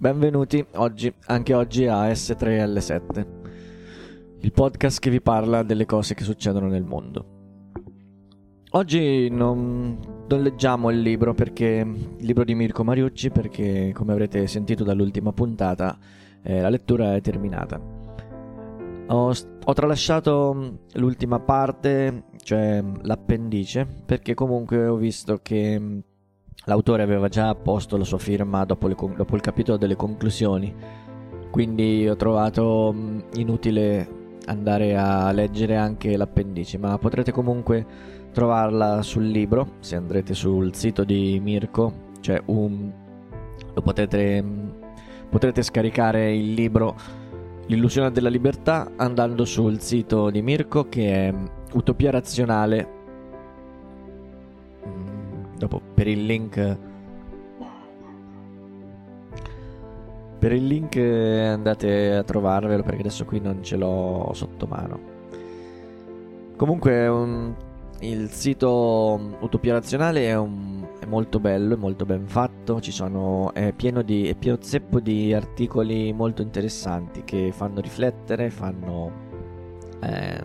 Benvenuti oggi, anche oggi a S3L7, il podcast che vi parla delle cose che succedono nel mondo. Oggi non, non leggiamo il libro perché il libro di Mirko Mariucci perché come avrete sentito dall'ultima puntata eh, la lettura è terminata. Ho, ho tralasciato l'ultima parte, cioè l'appendice, perché comunque ho visto che L'autore aveva già posto la sua firma dopo, le, dopo il capitolo delle conclusioni, quindi ho trovato inutile andare a leggere anche l'appendice, ma potrete comunque trovarla sul libro se andrete sul sito di Mirko, cioè un, lo potete, potrete scaricare il libro L'illusione della libertà andando sul sito di Mirko che è Utopia razionale dopo per il link per il link andate a trovarvelo perché adesso qui non ce l'ho sotto mano. Comunque un, il sito Utopia Razionale è, un, è, molto bello, è molto ben fatto, sono, è, pieno di, è pieno zeppo di articoli molto interessanti che fanno riflettere, fanno, eh,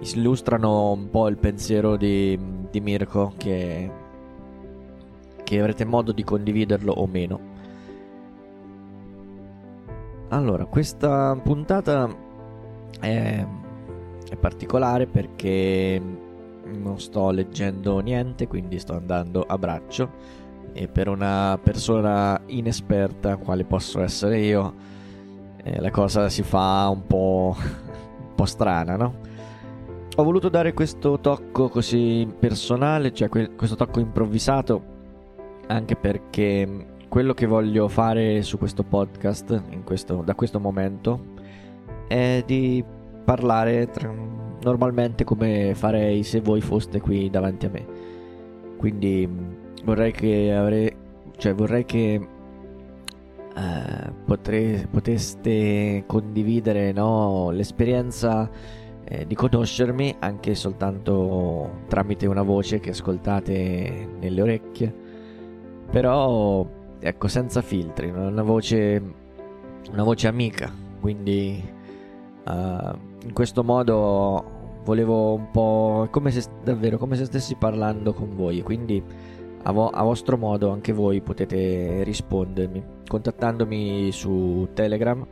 illustrano un po' il pensiero di, di Mirko che che avrete modo di condividerlo o meno. Allora, questa puntata è, è particolare perché non sto leggendo niente, quindi sto andando a braccio e per una persona inesperta, quale posso essere io, eh, la cosa si fa un po', un po' strana, no? Ho voluto dare questo tocco così personale, cioè que- questo tocco improvvisato anche perché quello che voglio fare su questo podcast, questo, da questo momento, è di parlare tra, normalmente come farei se voi foste qui davanti a me. Quindi vorrei che avrei, cioè vorrei che Uh, potre, poteste condividere no, l'esperienza eh, di conoscermi anche soltanto tramite una voce che ascoltate nelle orecchie però, ecco, senza filtri, una voce, una voce amica. Quindi, uh, in questo modo volevo un po' come se davvero come se stessi parlando con voi. Quindi, a, vo- a vostro modo, anche voi potete rispondermi contattandomi su Telegram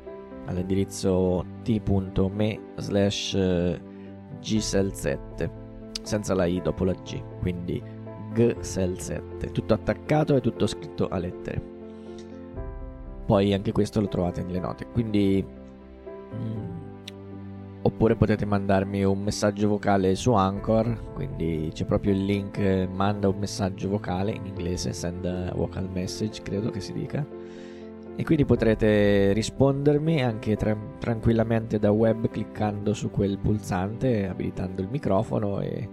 all'indirizzo t.me slash gsel7 senza la i dopo la g quindi GSEL7, tutto attaccato e tutto scritto a lettere. Poi anche questo lo trovate nelle note, quindi mm, oppure potete mandarmi un messaggio vocale su Anchor, quindi c'è proprio il link manda un messaggio vocale in inglese, send a vocal message, credo che si dica. E quindi potrete rispondermi anche tra- tranquillamente da web cliccando su quel pulsante, abilitando il microfono e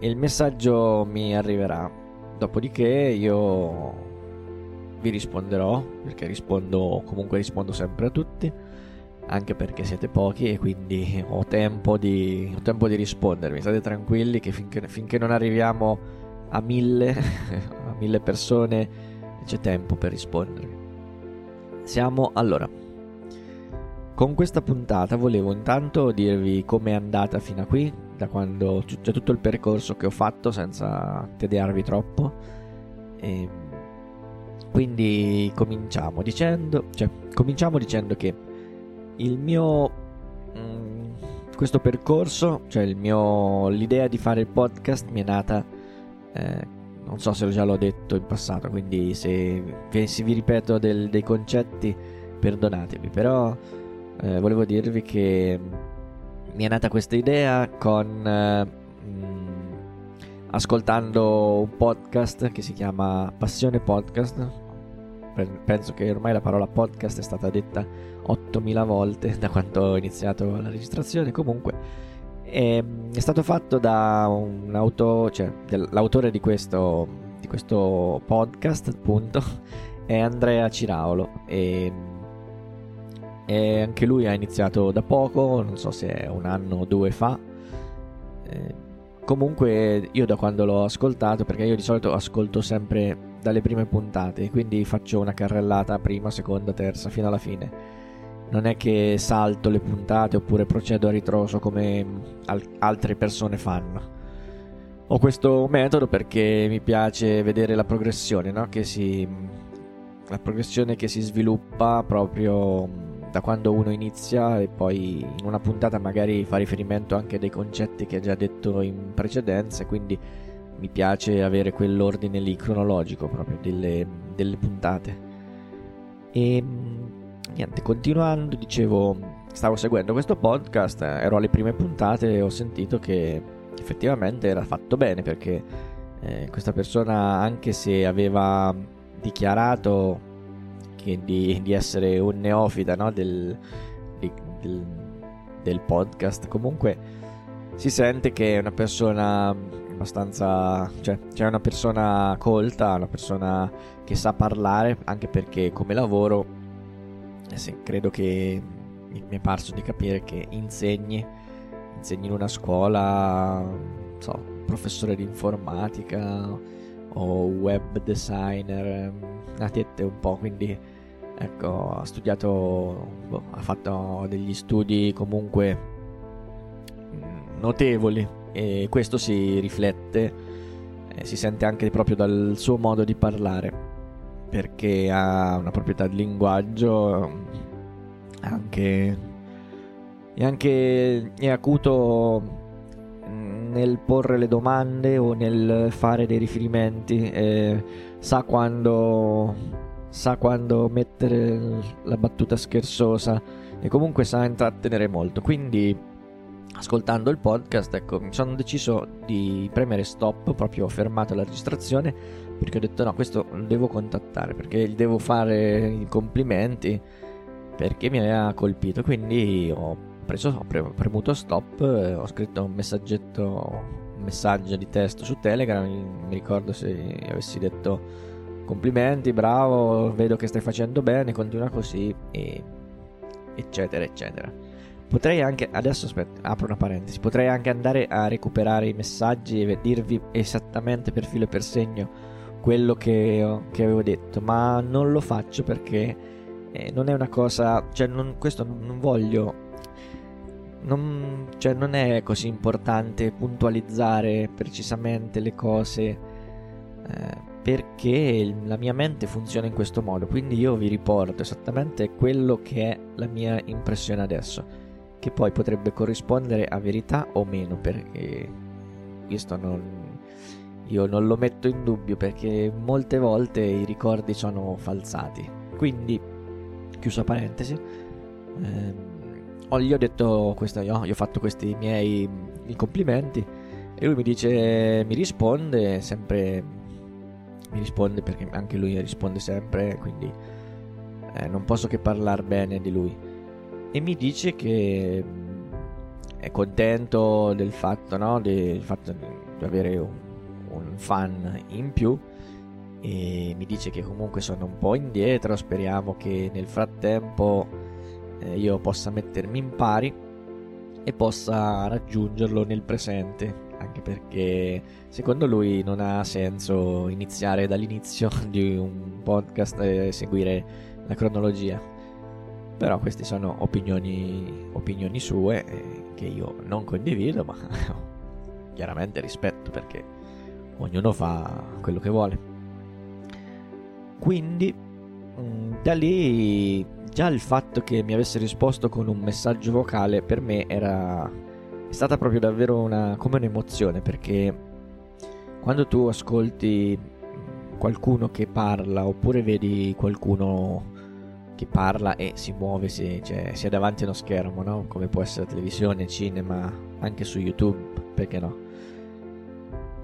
il messaggio mi arriverà. Dopodiché io vi risponderò, perché rispondo, comunque rispondo sempre a tutti, anche perché siete pochi e quindi ho tempo di, ho tempo di rispondermi. State tranquilli che finché, finché non arriviamo a mille, a mille persone c'è tempo per rispondermi. Siamo allora. Con questa puntata volevo intanto dirvi com'è andata fino a qui, da quando c'è tutto il percorso che ho fatto senza tediarvi troppo. E quindi cominciamo dicendo, cioè, cominciamo dicendo che il mio mh, mm, questo percorso, cioè il mio l'idea di fare il podcast mi è nata eh, non so se già l'ho detto in passato, quindi se, se vi ripeto del, dei concetti perdonatemi, però eh, volevo dirvi che mi è nata questa idea con eh, mh, ascoltando un podcast che si chiama Passione Podcast. Penso che ormai la parola podcast è stata detta 8000 volte da quando ho iniziato la registrazione. Comunque è, ehm, è stato fatto da un auto, cioè l'autore di questo, di questo podcast, appunto, è Andrea Ciraolo. E e anche lui ha iniziato da poco, non so se è un anno o due fa. Eh, comunque io da quando l'ho ascoltato, perché io di solito ascolto sempre dalle prime puntate, quindi faccio una carrellata prima, seconda, terza, fino alla fine. Non è che salto le puntate oppure procedo a ritroso come al- altre persone fanno. Ho questo metodo perché mi piace vedere la progressione, no? che si, la progressione che si sviluppa proprio da quando uno inizia e poi in una puntata magari fa riferimento anche a dei concetti che ha già detto in precedenza, quindi mi piace avere quell'ordine lì cronologico proprio delle, delle puntate. E niente, continuando, dicevo, stavo seguendo questo podcast, ero alle prime puntate e ho sentito che effettivamente era fatto bene perché eh, questa persona, anche se aveva dichiarato di, di, essere un neofita no? del, di, del, del podcast, comunque si sente che è una persona abbastanza. cioè, c'è una persona colta, una persona che sa parlare, anche perché come lavoro, eh sì, credo che mi è parso di capire che insegni, insegni in una scuola, so, professore di informatica o web designer, una tette un po', quindi ecco, ha studiato, boh, ha fatto degli studi comunque mm, notevoli e questo si riflette, eh, si sente anche proprio dal suo modo di parlare, perché ha una proprietà di linguaggio anche, e anche è acuto nel porre le domande o nel fare dei riferimenti, eh, sa quando sa quando mettere la battuta scherzosa e comunque sa intrattenere molto. Quindi ascoltando il podcast, ecco, mi sono deciso di premere stop, proprio ho fermato la registrazione perché ho detto no, questo lo devo contattare perché gli devo fare i complimenti perché mi aveva colpito. Quindi ho preso, ho premuto stop, ho scritto un messaggetto, un messaggio di testo su Telegram, mi ricordo se avessi detto complimenti, bravo, vedo che stai facendo bene, continua così e eccetera eccetera. Potrei anche, adesso aspetta, apro una parentesi, potrei anche andare a recuperare i messaggi e dirvi esattamente per filo e per segno quello che, che avevo detto, ma non lo faccio perché eh, non è una cosa, cioè non, questo non voglio, non, cioè non è così importante puntualizzare precisamente le cose eh, perché la mia mente funziona in questo modo, quindi io vi riporto esattamente quello che è la mia impressione adesso che poi potrebbe corrispondere a verità o meno, perché questo non, io non lo metto in dubbio perché molte volte i ricordi sono falsati. Quindi, chiusa parentesi, ehm, gli ho detto questo, io, io ho fatto questi miei complimenti e lui mi dice, mi risponde sempre, mi risponde perché anche lui risponde sempre, quindi eh, non posso che parlare bene di lui e mi dice che mm, è contento del fatto, no? del fatto di avere un, un fan in più e mi dice che comunque sono un po' indietro, speriamo che nel frattempo eh, io possa mettermi in pari e possa raggiungerlo nel presente, anche perché secondo lui non ha senso iniziare dall'inizio di un podcast e seguire la cronologia. Però queste sono opinioni, opinioni sue eh, che io non condivido, ma chiaramente rispetto perché ognuno fa quello che vuole. Quindi mm, da lì già il fatto che mi avesse risposto con un messaggio vocale per me era è stata proprio davvero una, come un'emozione perché quando tu ascolti qualcuno che parla oppure vedi qualcuno che parla e si muove, si, cioè, sia davanti a uno schermo, no? come può essere televisione, cinema, anche su YouTube, perché no?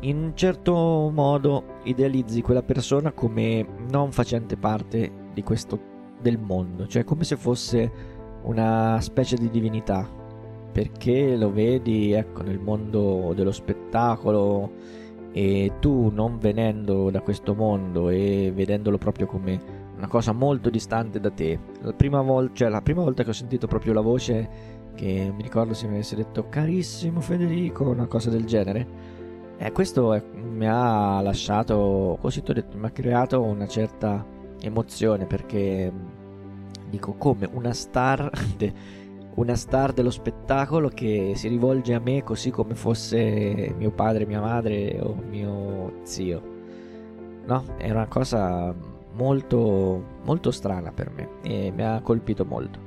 In un certo modo idealizzi quella persona come non facente parte di questo del mondo, cioè come se fosse una specie di divinità, perché lo vedi ecco nel mondo dello spettacolo e tu non venendo da questo mondo e vedendolo proprio come una cosa molto distante da te. La prima, vol- cioè, la prima volta che ho sentito proprio la voce, che mi ricordo se mi avesse detto carissimo Federico, una cosa del genere, E questo è, mi ha lasciato, così ti ho detto, mi ha creato una certa emozione perché dico come una star, de, una star dello spettacolo che si rivolge a me così come fosse mio padre, mia madre o mio zio. No, è una cosa molto, molto strana per me e mi ha colpito molto.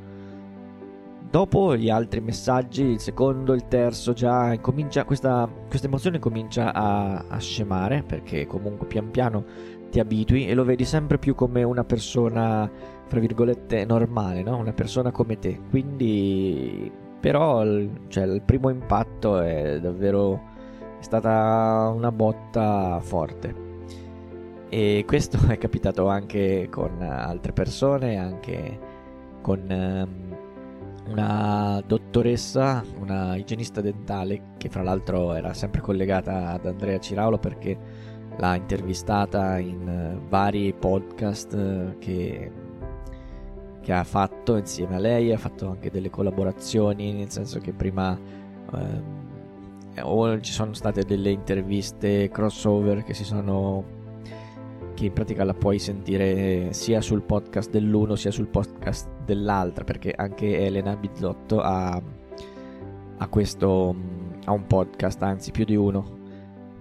Dopo gli altri messaggi, il secondo, il terzo, già comincia, questa, questa emozione comincia a, a scemare perché comunque pian piano ti abitui e lo vedi sempre più come una persona, fra virgolette, normale, no? una persona come te. Quindi, però, cioè, il primo impatto è davvero è stata una botta forte. E questo è capitato anche con altre persone, anche con um, una dottoressa, una igienista dentale che fra l'altro era sempre collegata ad Andrea Ciraulo perché l'ha intervistata in eh, vari podcast eh, che, che, ha fatto insieme a lei, ha fatto anche delle collaborazioni, nel senso che prima eh, ci sono state delle interviste crossover che si sono che in pratica la puoi sentire sia sul podcast dell'uno sia sul podcast dell'altra, perché anche Elena Bizzotto ha, ha questo ha un podcast, anzi più di uno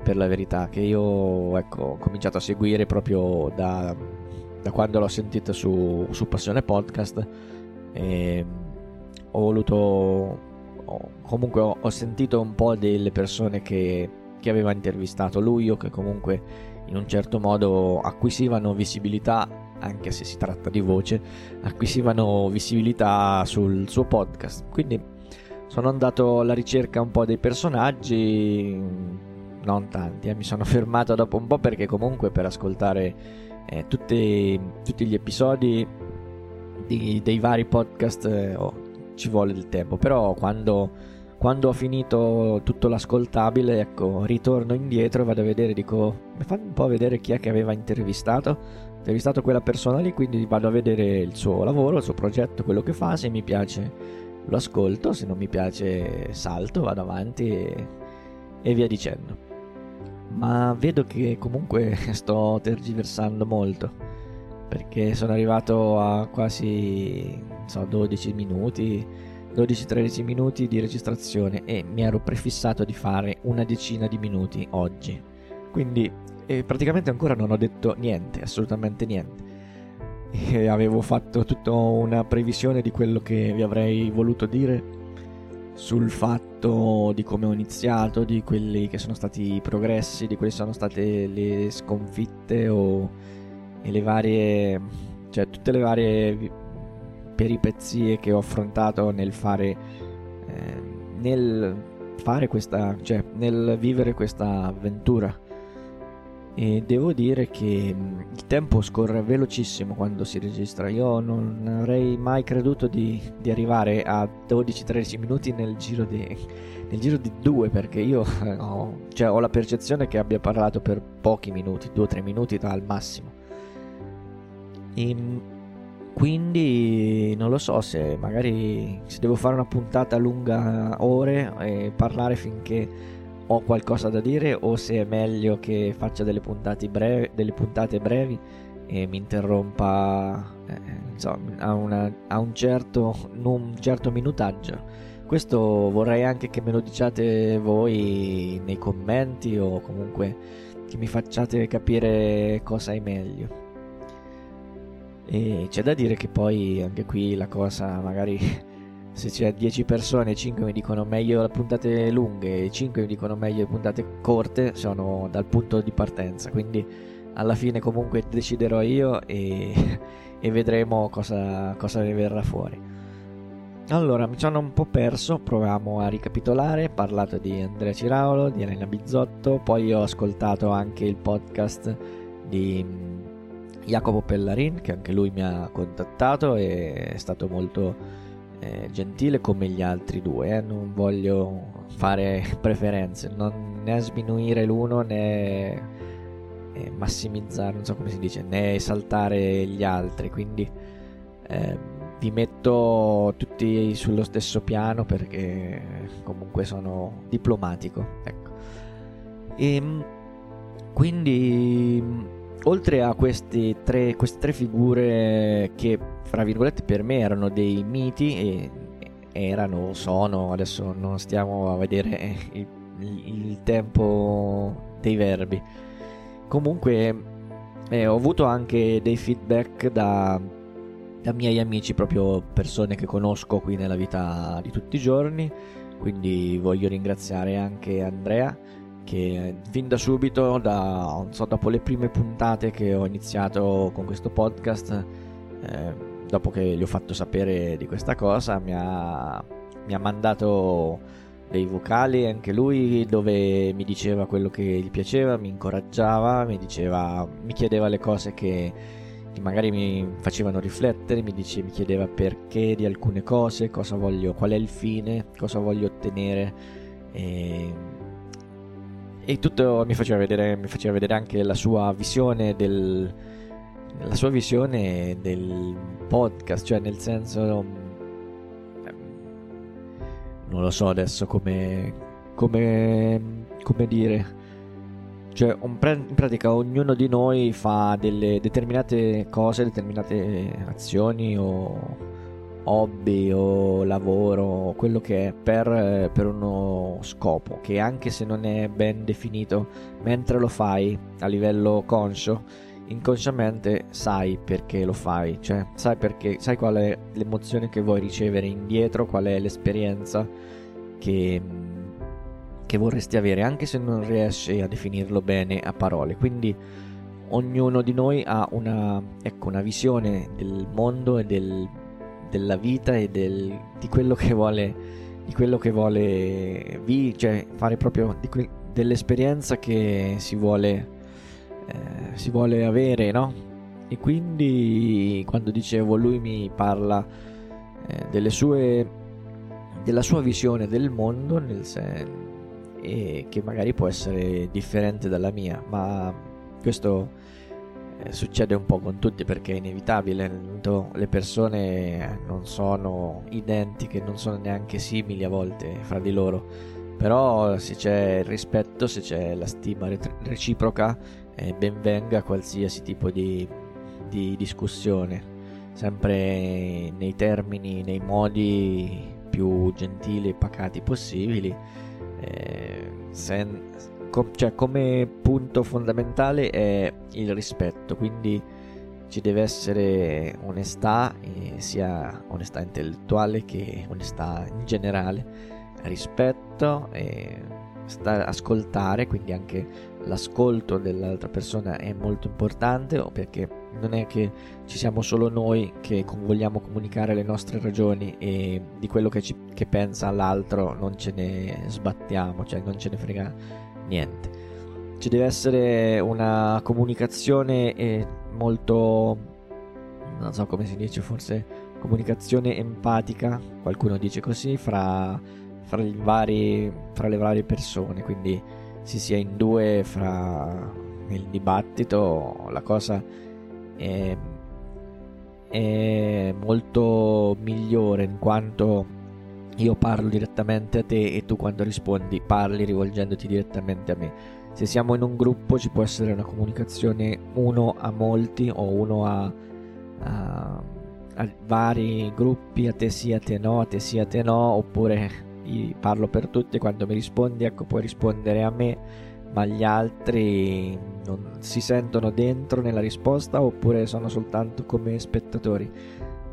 per la verità, che io ecco, ho cominciato a seguire proprio da, da quando l'ho sentita su, su Passione Podcast e ho voluto comunque ho, ho, sentito un po' delle persone che, che aveva intervistato lui o che comunque in un certo modo acquisivano visibilità, anche se si tratta di voce, acquisivano visibilità sul suo podcast. Quindi sono andato alla ricerca un po' dei personaggi, non tanti, eh. mi sono fermato dopo un po' perché comunque per ascoltare eh, tutti, tutti, gli episodi di, dei vari podcast eh, oh, ci vuole del tempo, però quando quando ho finito tutto l'ascoltabile, ecco, ritorno indietro e vado a vedere, dico, mi fa un po' vedere chi è che aveva intervistato. Intervistato quella persona lì, quindi vado a vedere il suo lavoro, il suo progetto, quello che fa, se mi piace lo ascolto, se non mi piace salto, vado avanti e, e via dicendo. Ma vedo che comunque sto tergiversando molto, perché sono arrivato a quasi, so, 12 minuti 12-13 minuti di registrazione e mi ero prefissato di fare una decina di minuti oggi. Quindi eh, praticamente ancora non ho detto niente, assolutamente niente. E avevo fatto tutta una previsione di quello che vi avrei voluto dire sul fatto di come ho iniziato, di quelli che sono stati i progressi, di quali sono state le sconfitte o e le varie cioè tutte le varie peripezie che ho affrontato nel fare eh, nel fare questa cioè nel vivere questa avventura e devo dire che mm, il tempo scorre velocissimo quando si registra io non avrei mai creduto di, di arrivare a 12-13 minuti nel giro di nel giro di due perché io ho, cioè, ho la percezione che abbia parlato per pochi minuti, 2-3 minuti al massimo. E, mm, quindi non lo so se magari se devo fare una puntata lunga ore e parlare finché ho qualcosa da dire o se è meglio che faccia delle puntate brevi, delle puntate brevi e mi interrompa eh, insomma, a, una, a, un certo, un certo minutaggio. Questo vorrei anche che me lo diciate voi nei commenti o comunque che mi facciate capire cosa è meglio. E c'è da dire che poi anche qui la cosa magari se c'è 10 persone 5 mi dicono meglio le puntate lunghe e 5 mi dicono meglio le puntate corte sono dal punto di partenza. Quindi alla fine comunque deciderò io e, e vedremo cosa, cosa ne verrà fuori. Allora mi sono un po' perso proviamo a ricapitolare ho parlato di Andrea Ciraulo di Elena Bizzotto poi ho ascoltato anche il podcast di Jacopo Pellarin che anche lui mi ha contattato e è stato molto eh, gentile come gli altri due, eh. non voglio fare preferenze, non né sminuire l'uno né eh, massimizzare, non so come si dice, né esaltare gli altri, quindi ehm, vi metto tutti sullo stesso piano perché comunque sono diplomatico. Ecco. E ehm, quindi, oltre a tre, queste tre figure che, fra virgolette, per me erano dei miti e erano, sono, adesso non stiamo a vedere il, il tempo dei verbi. Comunque eh, ho avuto anche dei feedback da, da miei amici, proprio persone che conosco qui nella vita di tutti i giorni, quindi voglio ringraziare anche Andrea che fin da subito, da, so, dopo le prime puntate che ho iniziato con questo podcast, eh, dopo che gli ho fatto sapere di questa cosa, mi ha, mi ha mandato dei vocali anche lui dove mi diceva quello che gli piaceva, mi incoraggiava, mi diceva, mi chiedeva le cose che, che magari mi facevano riflettere, mi, dice, mi chiedeva perché di alcune cose, cosa voglio, qual è il fine, cosa voglio ottenere. E, e tutto mi faceva, vedere, mi faceva vedere anche la sua visione del, la sua visione del podcast, cioè nel senso non lo so adesso come, come, come dire. Cioè, in pratica ognuno di noi fa delle determinate cose, determinate azioni o hobby o lavoro, quello che è per, per, uno scopo che anche se non è ben definito, mentre lo fai a livello conscio, inconsciamente sai perché lo fai, cioè sai perché, sai qual è l'emozione che vuoi ricevere indietro, qual è l'esperienza che, che vorresti avere, anche se non riesci a definirlo bene a parole. Quindi ognuno di noi ha una, ecco, una visione del mondo e del, della vita e del, di quello che vuole di quello che vuole vi, cioè fare proprio que- dell'esperienza che si vuole eh, si vuole avere, no? E quindi quando dicevo lui mi parla eh, sue della sua visione del mondo nel sen- e che magari può essere differente dalla mia, ma questo eh, succede un po' con tutti perché è inevitabile, le persone non sono identiche, non sono neanche simili a volte fra di loro, però se c'è il rispetto, se c'è la stima reciproca, eh, ben venga qualsiasi tipo di, di discussione, sempre nei termini, nei modi più gentili e pacati possibili. Eh, sen, com, cioè, come punto fondamentale è il rispetto, quindi ci deve essere onestà, eh, sia onestà intellettuale che onestà in generale, rispetto e sta, ascoltare, quindi anche l'ascolto dell'altra persona è molto importante perché non è che ci siamo solo noi che vogliamo comunicare le nostre ragioni e di quello che, ci, che pensa l'altro non ce ne sbattiamo, cioè non ce ne frega niente. Ci deve essere una comunicazione eh, molto, non so come si dice, forse comunicazione empatica, qualcuno dice così, fra, fra, vari, fra le varie persone, quindi si sia in due fra nel dibattito, la cosa è, è molto migliore in quanto io parlo direttamente a te e tu quando rispondi parli rivolgendoti direttamente a me. Se siamo in un gruppo ci può essere una comunicazione uno a molti o uno a, a, a vari gruppi, a te sì, a te no, a te sì, a te no, oppure parlo per tutti, quando mi rispondi ecco puoi rispondere a me, ma gli altri non si sentono dentro nella risposta oppure sono soltanto come spettatori.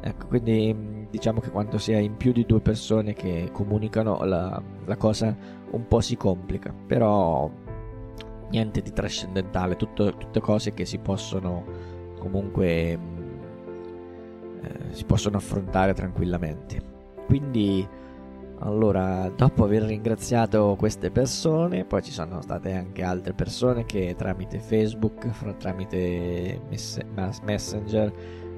Ecco, quindi diciamo che quando si è in più di due persone che comunicano la, la cosa un po' si complica, però niente di trascendentale, tutto, tutte cose che si possono comunque eh, si possono affrontare tranquillamente. Quindi allora, dopo aver ringraziato queste persone, poi ci sono state anche altre persone che tramite Facebook, tramite mess- Messenger,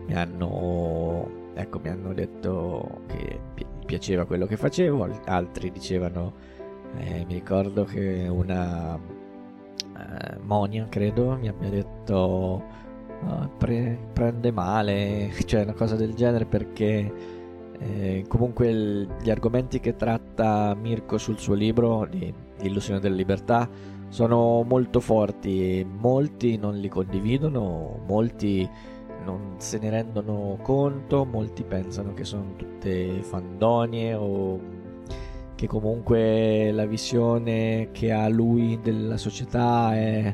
mi hanno, ecco, mi hanno detto che pi- piaceva quello che facevo, altri dicevano, eh, mi ricordo che una eh, Monia, credo, mi abbia detto oh, pre- prende male, cioè una cosa del genere perché eh, comunque il, gli argomenti che tratta Mirko sul suo libro di, di Illusione della libertà sono molto forti, molti non li condividono, molti non se ne rendono conto, molti pensano che sono tutte fandonie o che comunque la visione che ha lui della società è,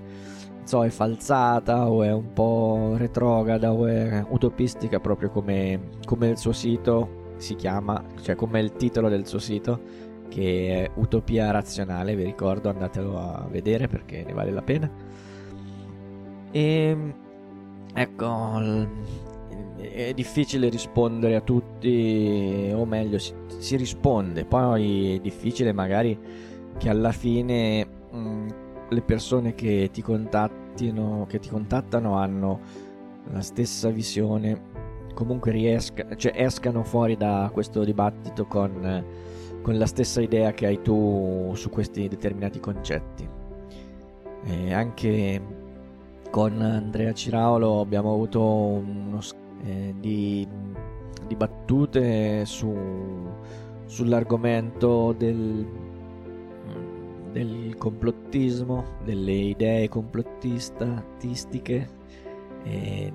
so, è falsata o è un po' retrograda o è utopistica proprio come, come il suo sito si chiama, cioè come il titolo del suo sito che è Utopia Razionale, vi ricordo andatelo a vedere perché ne vale la pena. E ehm, ecco, è difficile rispondere a tutti, o meglio, si, si risponde, poi è difficile magari che alla fine mh, mm, le persone che ti contattino, che ti contattano hanno la stessa visione, comunque riesca, cioè escano fuori da questo dibattito con, con la stessa idea che hai tu su questi determinati concetti. E anche con Andrea Ciraolo abbiamo avuto uno, eh, di, di, battute su, sull'argomento del, del complottismo, delle idee complottistiche. E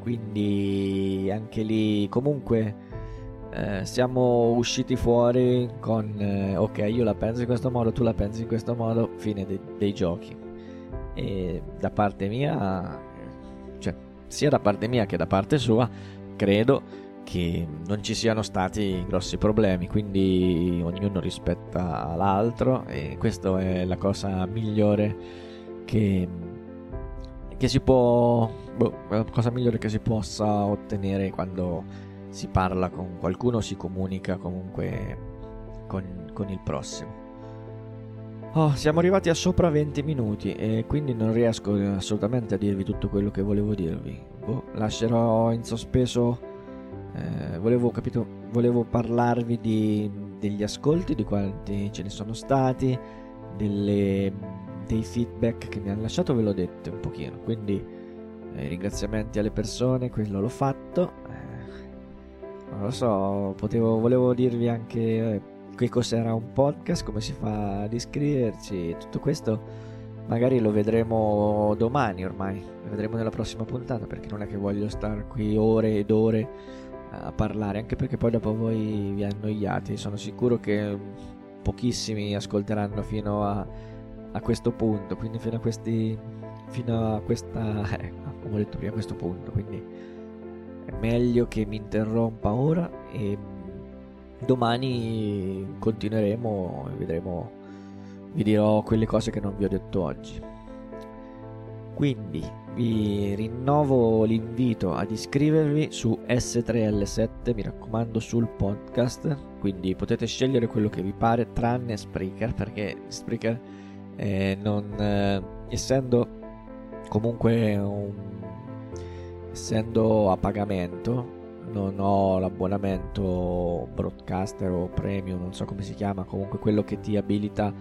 quindi anche lì comunque eh, siamo usciti fuori con eh, ok io la penso in questo modo tu la pensi in questo modo fine de- dei giochi. E da parte mia cioè sia da parte mia che da parte sua credo che non ci siano stati grossi problemi non ognuno rispetta l'altro e questa è la cosa migliore che, che si può boh, la cosa migliore che si possa ottenere quando si parla con qualcuno si comunica comunque con, con il prossimo Oh, siamo arrivati a sopra 20 minuti e quindi non riesco assolutamente a dirvi tutto quello che volevo dirvi. Boh, lascerò in sospeso. Eh, volevo, capito, volevo parlarvi di, degli ascolti, di quanti ce ne sono stati, delle, dei feedback che mi hanno lasciato, ve l'ho detto un pochino. Quindi eh, ringraziamenti alle persone, quello l'ho fatto. Eh, non lo so, potevo, volevo dirvi anche eh, che cos'era un podcast, come si fa ad iscriverci, tutto questo magari lo vedremo domani ormai, lo vedremo nella prossima puntata perché non è che voglio stare qui ore ed ore a parlare, anche perché poi dopo voi vi annoiate, sono sicuro che pochissimi ascolteranno fino a, a questo punto, quindi fino a questi fino a questa eh, come ho detto prima a questo punto, quindi è meglio che mi interrompa ora e domani continueremo e vedremo, vi dirò quelle cose che non vi ho detto oggi. Quindi vi rinnovo l'invito ad iscrivervi su S3L7, mi raccomando sul podcast, quindi potete scegliere quello che vi pare tranne Spreaker perché Spreaker eh, non, eh, essendo comunque un, essendo a pagamento non ho l'abbonamento broadcaster o premium, non so come si chiama, comunque quello che ti abilita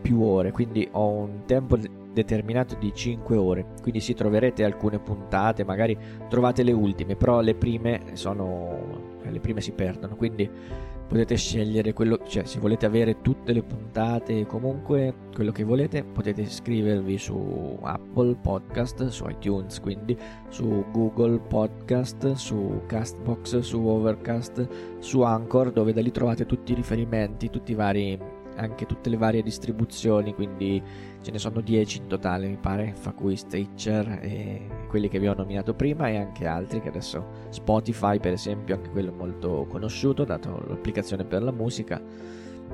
più ore, quindi ho un tempo determinato di 5 ore, quindi si troverete alcune puntate, magari trovate le ultime, però le prime sono le prime si perdono, quindi potete scegliere quello, cioè se volete avere tutte le puntate, comunque quello che volete, potete iscrivervi su Apple Podcast, su iTunes, quindi su Google Podcast, su Castbox, su Overcast, su Anchor, dove da lì trovate tutti i riferimenti, tutti i vari anche tutte le varie distribuzioni, quindi ce ne sono 10 in totale mi pare, fra cui Stitcher e quelli che vi ho nominato prima e anche altri che adesso Spotify per esempio, anche quello molto conosciuto dato l'applicazione per la musica.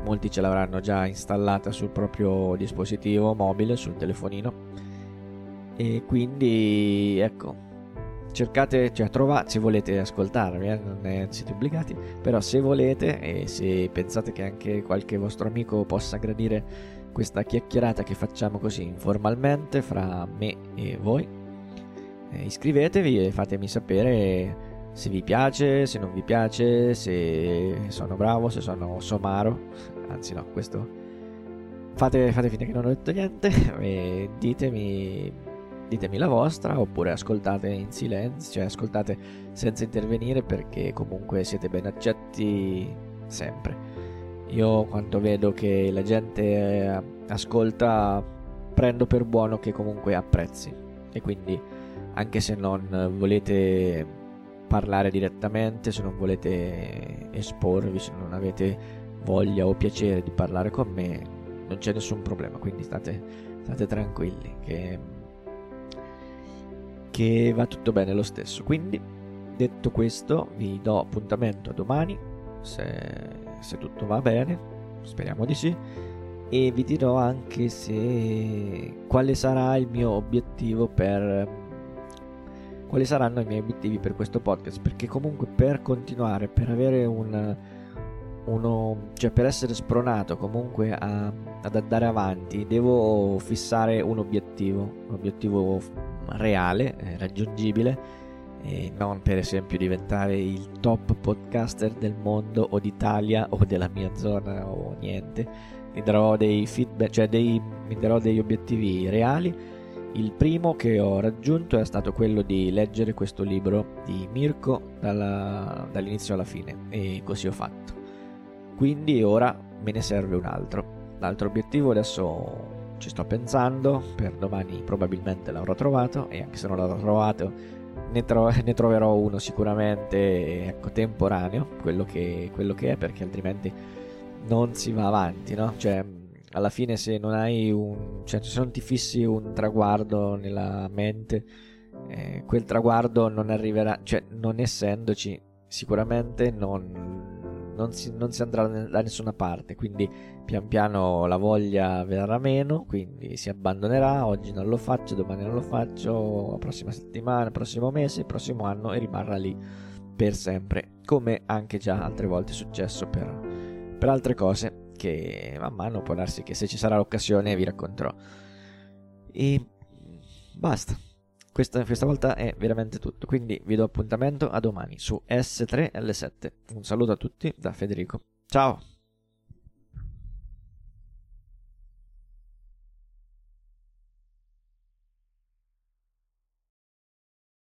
Molti ce l'avranno già installata sul proprio dispositivo mobile, sul telefonino. E quindi ecco, cercate, cioè trovate, se volete ascoltarmi, eh, non è, siete obbligati, però se volete e se pensate che anche qualche vostro amico possa gradire questa chiacchierata che facciamo così informalmente fra me e voi, eh, iscrivetevi e fatemi sapere se vi piace, se non vi piace, se sono bravo, se sono somaro, anzi no, questo fate, fate finta che non ho detto niente e ditemi ditemi la vostra oppure ascoltate in silenzio, cioè ascoltate senza intervenire perché comunque siete ben accetti sempre. Io quando vedo che la gente eh, ascolta prendo per buono che comunque apprezzi e quindi anche se non volete parlare direttamente, se non volete esporvi, se non avete voglia o piacere di parlare con me, non c'è nessun problema, quindi state, state tranquilli che, che va tutto bene lo stesso. Quindi, detto questo, vi do appuntamento domani, se, se tutto va bene, speriamo di sì e vi dirò anche se quale sarà il mio obiettivo per quali saranno i miei obiettivi per questo podcast perché comunque per continuare per avere un uno cioè per essere spronato comunque a, ad andare avanti devo fissare un obiettivo un obiettivo reale eh, raggiungibile e non per esempio diventare il top podcaster del mondo o d'Italia o della mia zona o niente mi darò dei feedback, cioè dei, mi darò degli obiettivi reali. Il primo che ho raggiunto è stato quello di leggere questo libro di Mirko dalla, dall'inizio alla fine e così ho fatto. Quindi ora me ne serve un altro. L'altro obiettivo adesso ci sto pensando, per domani probabilmente l'avrò trovato e anche se non l'avrò trovato ne, tro- ne troverò uno sicuramente ecco, temporaneo, quello che, quello che è perché altrimenti non si va avanti, no? Cioè, alla fine se non hai un... cioè se non ti fissi un traguardo nella mente, eh, quel traguardo non arriverà, cioè non essendoci, sicuramente non, non, si, non si andrà da nessuna parte, quindi pian piano la voglia verrà meno, quindi si abbandonerà, oggi non lo faccio, domani non lo faccio, la prossima settimana, prossimo mese, prossimo anno e rimarrà lì per sempre, come anche già altre volte è successo per per altre cose che man mano può darsi che se ci sarà l'occasione vi racconterò. E basta. Questa, questa volta è veramente tutto, quindi vi do appuntamento a domani su S3L7. Un saluto a tutti da Federico. Ciao!